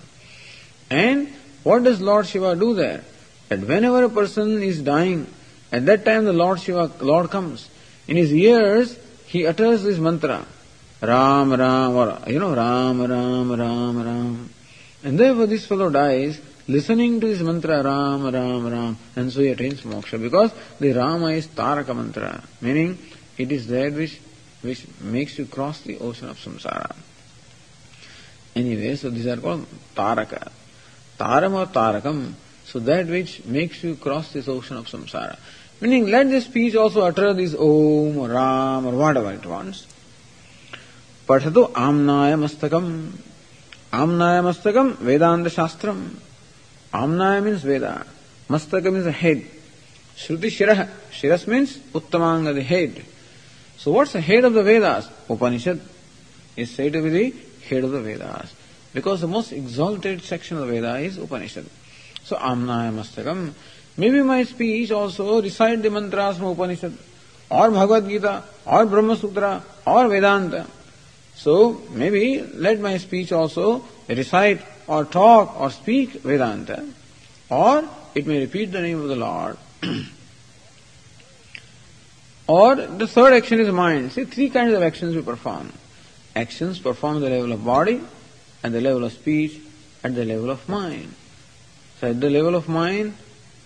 And what does Lord Shiva do there? That whenever a person is dying, at that time the Lord Shiva, Lord comes. In his ears, he utters this mantra. Ram, Ram, or, you know, Ram, Ram, Ram, Ram. And therefore this fellow dies listening to this mantra, Ram, Ram, Ram, and so he attains moksha because the Rama is Taraka mantra, meaning it is that which which makes you cross the ocean of samsara. Anyway, so these are called taraka. Taram or tarakam. So that which makes you cross this ocean of samsara. Meaning, let this speech also utter this Om or Ram or whatever it wants. Mastakam. Amnaya mastakam Vedanta Shastram. Amnaya means Veda. Mastaka means the head. Shruti Shirah. Shiras means Uttamanga, the head. So what's the head of the Vedas? Upanishad is said to be the head of the Vedas. Because the most exalted section of the Veda is Upanishad. So Amnaya Mastakam. Maybe my speech also recite the mantras from Upanishad or Bhagavad Gita or Brahma Sutra or Vedanta. So maybe let my speech also recite or talk or speak Vedanta or it may repeat the name of the Lord. Or the third action is mind. See, three kinds of actions we perform. Actions performed at the level of body, at the level of speech, at the level of mind. So at the level of mind,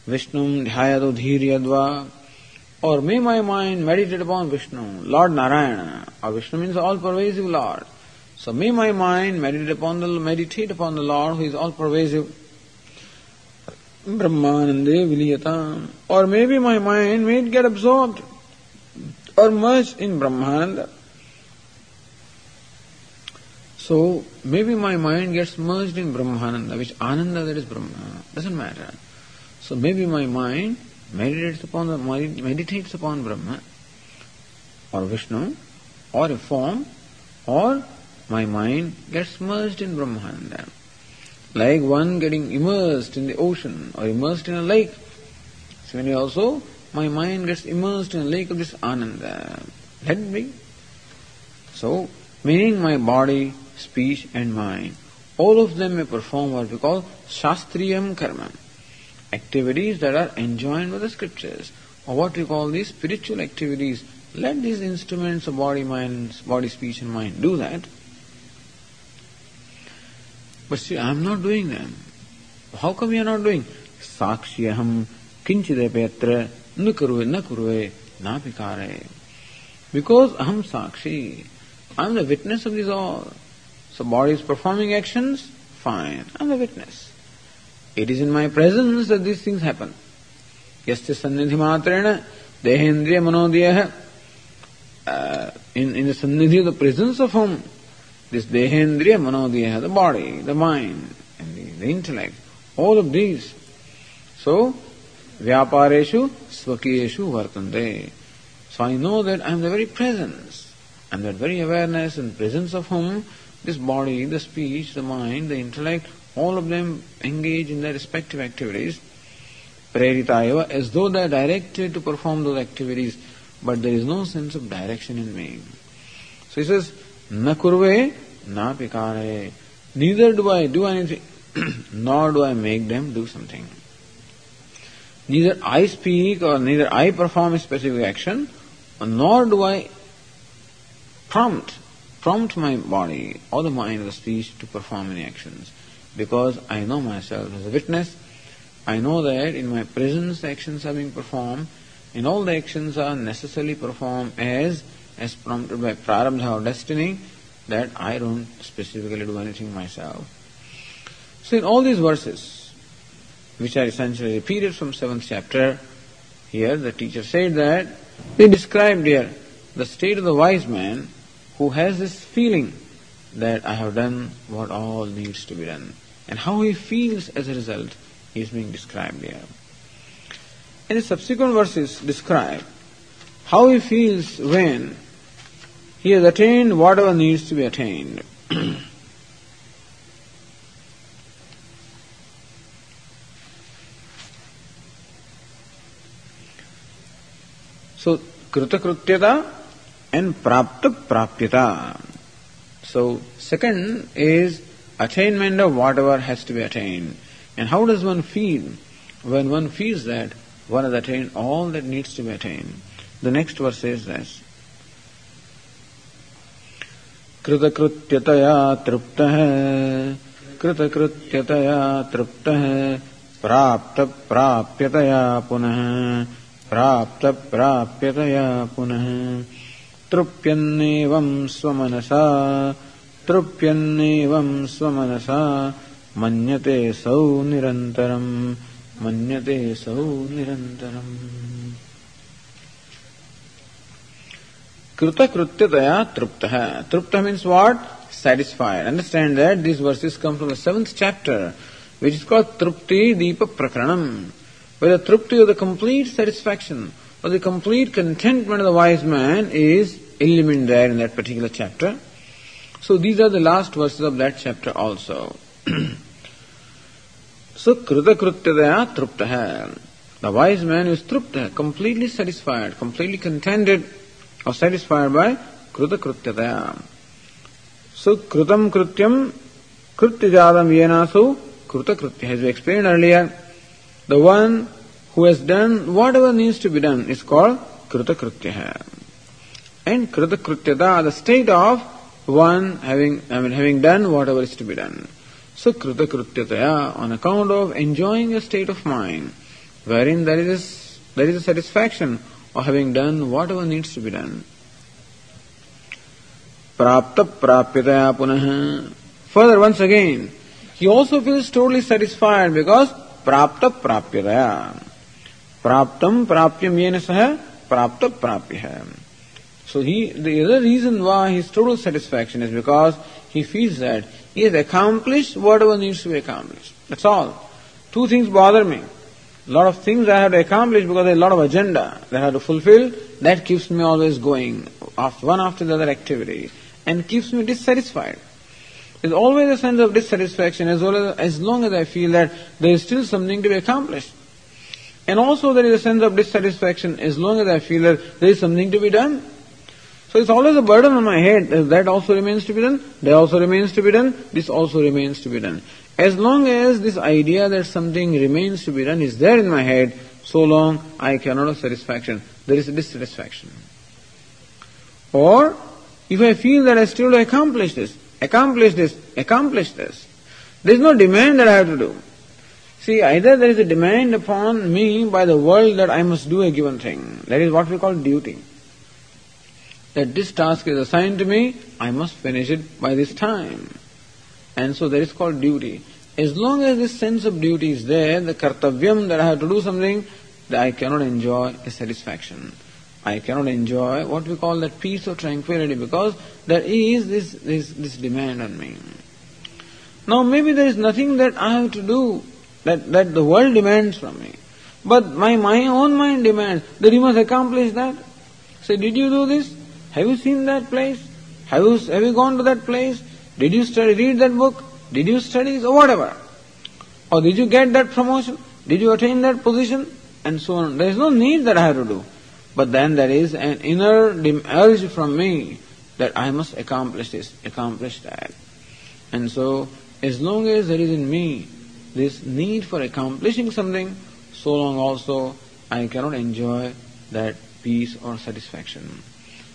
Vishnu dhyayado dhiryadva, or may my mind meditate upon Vishnu, Lord Narayana, or Vishnu means all-pervasive Lord. So may my mind meditate upon the meditate upon the Lord who is all-pervasive. Brahmanande Viliyata. Or maybe my mind may get absorbed or merged in Brahmananda. So maybe my mind gets merged in Brahmananda, which Ananda that is Brahma. Doesn't matter. So maybe my mind meditates upon the, meditates upon Brahma or Vishnu or a form or my mind gets merged in Brahmananda. Like one getting immersed in the ocean or immersed in a lake. Similarly also, my mind gets immersed in the lake of this Ananda. Let be. So, meaning my body speech and mind. All of them may perform what we call Shastriyam Karma, activities that are enjoined by the scriptures, or what we call these spiritual activities. Let these instruments of body, mind, body, speech, and mind do that. But see, I am not doing them. How come you are not doing? न करो न करो ना पिकार है because अहम साक्षी I am the witness of this all so body is performing action fine I am the witness it is in my presence that these things happen यस्ते सन्निधि मात्रेण देहेन्द्रिय मनोदय in in Sannidhi the presence of whom this देहेन्द्रिय Manoday the body the mind and the intellect all of these so vyapareshu svakiyeshu vartante. So I know that I am the very presence, and that very awareness and presence of whom this body, the speech, the mind, the intellect, all of them engage in their respective activities, preritayava, as though they are directed to perform those activities, but there is no sense of direction in me. So he says, na kurve, na pikare. Neither do I do anything, nor do I make them do something. Neither I speak or neither I perform a specific action, nor do I prompt prompt my body or the mind or the speech to perform any actions because I know myself as a witness. I know that in my presence actions are being performed and all the actions are necessarily performed as as prompted by prarabdha or destiny that I don't specifically do anything myself. So in all these verses, which are essentially repeated from seventh chapter, here the teacher said that they described here the state of the wise man who has this feeling that I have done what all needs to be done. And how he feels as a result is being described here. And the subsequent verses describe how he feels when he has attained whatever needs to be attained. so, kritakrutyata and prapta prapyata. So, second is attainment of whatever has to be attained. And how does one feel when one feels that one has attained all that needs to be attained? The next verse says this. कृतकृत्यतया तृप्तः कृतकृत्यतया तृप्तः प्राप्त प्राप्यतया पुनः प्राप्त प्राप्यतया पुनः तृप्यन्नेवं स्वमनसा तृप्यन्नेवं स्वमनसा मन्यते सौ निरन्तरम् मन्यते सौ निरन्तरम् कृतकृत्यतया तृप्तः तृप्तः means what? Satisfied. Understand that these verses come from the seventh chapter which is called Trupti Deepa Prakranam, where the Trupti of the complete satisfaction or the complete contentment of the wise man is illumined there in that particular chapter. So these are the last verses of that chapter also. so Krita Krutyadaya Trupta The wise man is Trupta, completely satisfied, completely contented or satisfied by Krita Krutyadaya. So Kritam Krutyam Krutyajadam Yenasu Kruta Krutya. As we explained earlier, the one who has done whatever needs to be done is called Kruta Krutya. And Krita Krutyada, the state of one having, I mean, having done whatever is to be done. So Krita Krutyataya, on account of enjoying a state of mind, wherein there is, there is a satisfaction of having done whatever needs to be done. Prapta Prapyataya Punah. Further, once again, he also feels totally because Prapta Prapyataya. Praptam Prapyam Yena Saha Prapta Prapya. So he, the other reason why his total satisfaction is because he feels that he has accomplished whatever needs to be accomplished. That's all. Two things bother me. A lot of things I have to accomplish because there's a lot of agenda that I have to fulfill. That keeps me always going, after one after the other activity, and keeps me dissatisfied. There's always a sense of dissatisfaction as well as, as long as I feel that there is still something to be accomplished. And also there is a sense of dissatisfaction as long as I feel that there is something to be done. So it's always a burden on my head. That also remains to be done. That also remains to be done. This also remains to be done. As long as this idea that something remains to be done is there in my head, so long I cannot have satisfaction. There is a dissatisfaction. Or if I feel that I still to accomplish this, accomplish this, accomplish this, there is no demand that I have to do. See, either there is a demand upon me by the world that I must do a given thing. That is what we call duty that this task is assigned to me, I must finish it by this time. And so that is called duty. As long as this sense of duty is there, the kartavyam that I have to do something, that I cannot enjoy a satisfaction. I cannot enjoy what we call that peace or tranquility because there is this, this, this demand on me. Now maybe there is nothing that I have to do that, that the world demands from me. But my, my own mind demands that you must accomplish that. Say, did you do this? Have you seen that place? Have you, have you gone to that place? Did you study, read that book? Did you study this? or whatever? Or did you get that promotion? Did you attain that position? And so on. There is no need that I have to do. But then there is an inner urge from me that I must accomplish this, accomplish that. And so, as long as there is in me this need for accomplishing something, so long also I cannot enjoy that peace or satisfaction.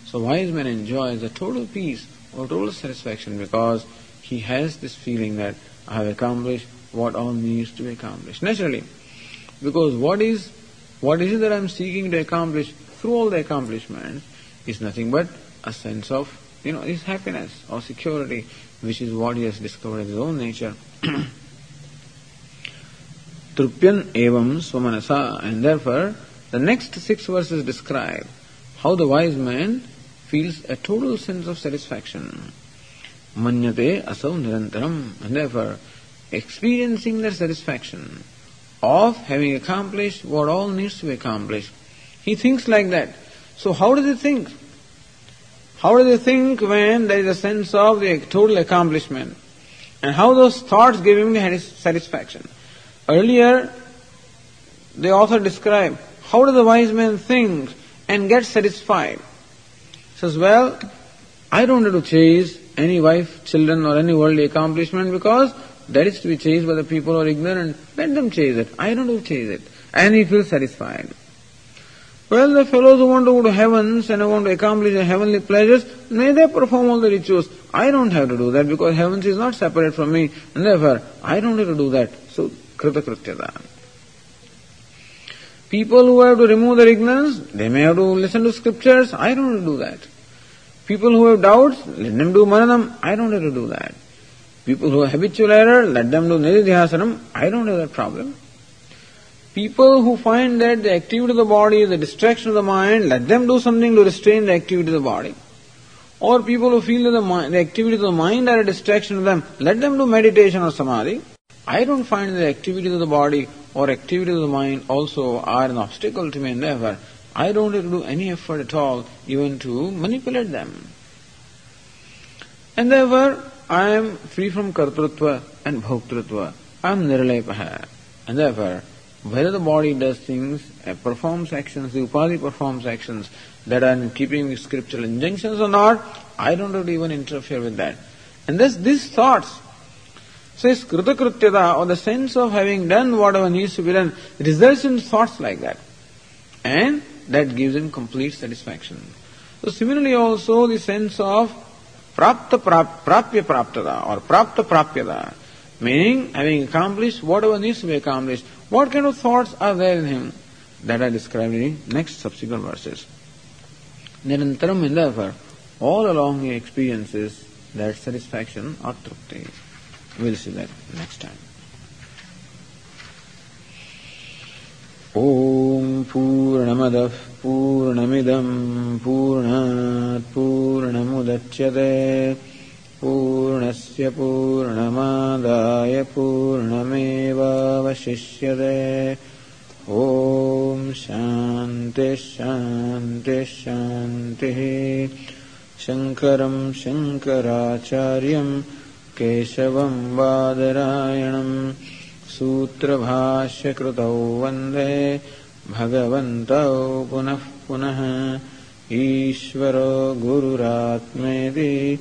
So wise man enjoys a total peace or total satisfaction because he has this feeling that I have accomplished what all needs to be accomplished. Naturally, because what is what is it that I am seeking to accomplish through all the accomplishments is nothing but a sense of you know his happiness or security, which is what he has discovered in his own nature. Trupyan evam swamanasa, and therefore the next six verses describe how the wise man feels a total sense of satisfaction. Manyate asau nirantaram. And therefore, experiencing the satisfaction of having accomplished what all needs to be accomplished, he thinks like that. So how does he think? How does he think when there is a sense of the total accomplishment? And how those thoughts give him the satisfaction? Earlier, the author described how does the wise man think and get satisfied? He says, Well, I don't have to chase any wife, children, or any worldly accomplishment because that is to be chased by the people who are ignorant. Let them chase it. I don't have to chase it. And he feels satisfied. Well, the fellows who want to go to heavens and who want to accomplish the heavenly pleasures, may they perform all the rituals. I don't have to do that because heavens is not separate from me, and therefore I don't have to do that. So, krita krityada. People who have to remove their ignorance, they may have to listen to scriptures. I don't have to do that. People who have doubts, let them do mananam. I don't have to do that. People who have habitual error, let them do nididhyasanam. I don't have that problem. People who find that the activity of the body is a distraction of the mind, let them do something to restrain the activity of the body. Or people who feel that the, mind, the activity of the mind are a distraction of them, let them do meditation or samadhi. I don't find the activities of the body or activities of the mind also are an obstacle to my endeavor. I don't have to do any effort at all even to manipulate them. And therefore, I am free from kartrutva and bhoktrutva. I am nirlepaha. And therefore, whether the body does things, uh, performs actions, the upadhi performs actions that are in keeping with scriptural injunctions or not, I don't even interfere with that. And thus these thoughts, says kritakrityata, or the sense of having done whatever needs to be done, results in thoughts like that. And that gives him complete satisfaction. So similarly also the sense of prapta prap, prapya praptada or prapta prapyada, meaning having accomplished whatever needs to be accomplished, what kind of thoughts are there in him? That are described in next subsequent verses. Nirantaram in therefore, all along he experiences that satisfaction or trupti. We'll see that next time. ॐ पूर्णमदः पूर्णमिदम् पूर्णात् पूर्णमुदच्यते पूर्णस्य पूर्णमादाय पूर्णमेवावशिष्यते। ॐ शान्तिः शान्तिः शान्तिः। शङ्करम् शङ्कराचार्यम् केशवम् बादरायणम् सूत्रभाष्यकृतौ वन्दे भगवन्तौ पुनः पुनः। ईश्वरो गुरुरात्मेति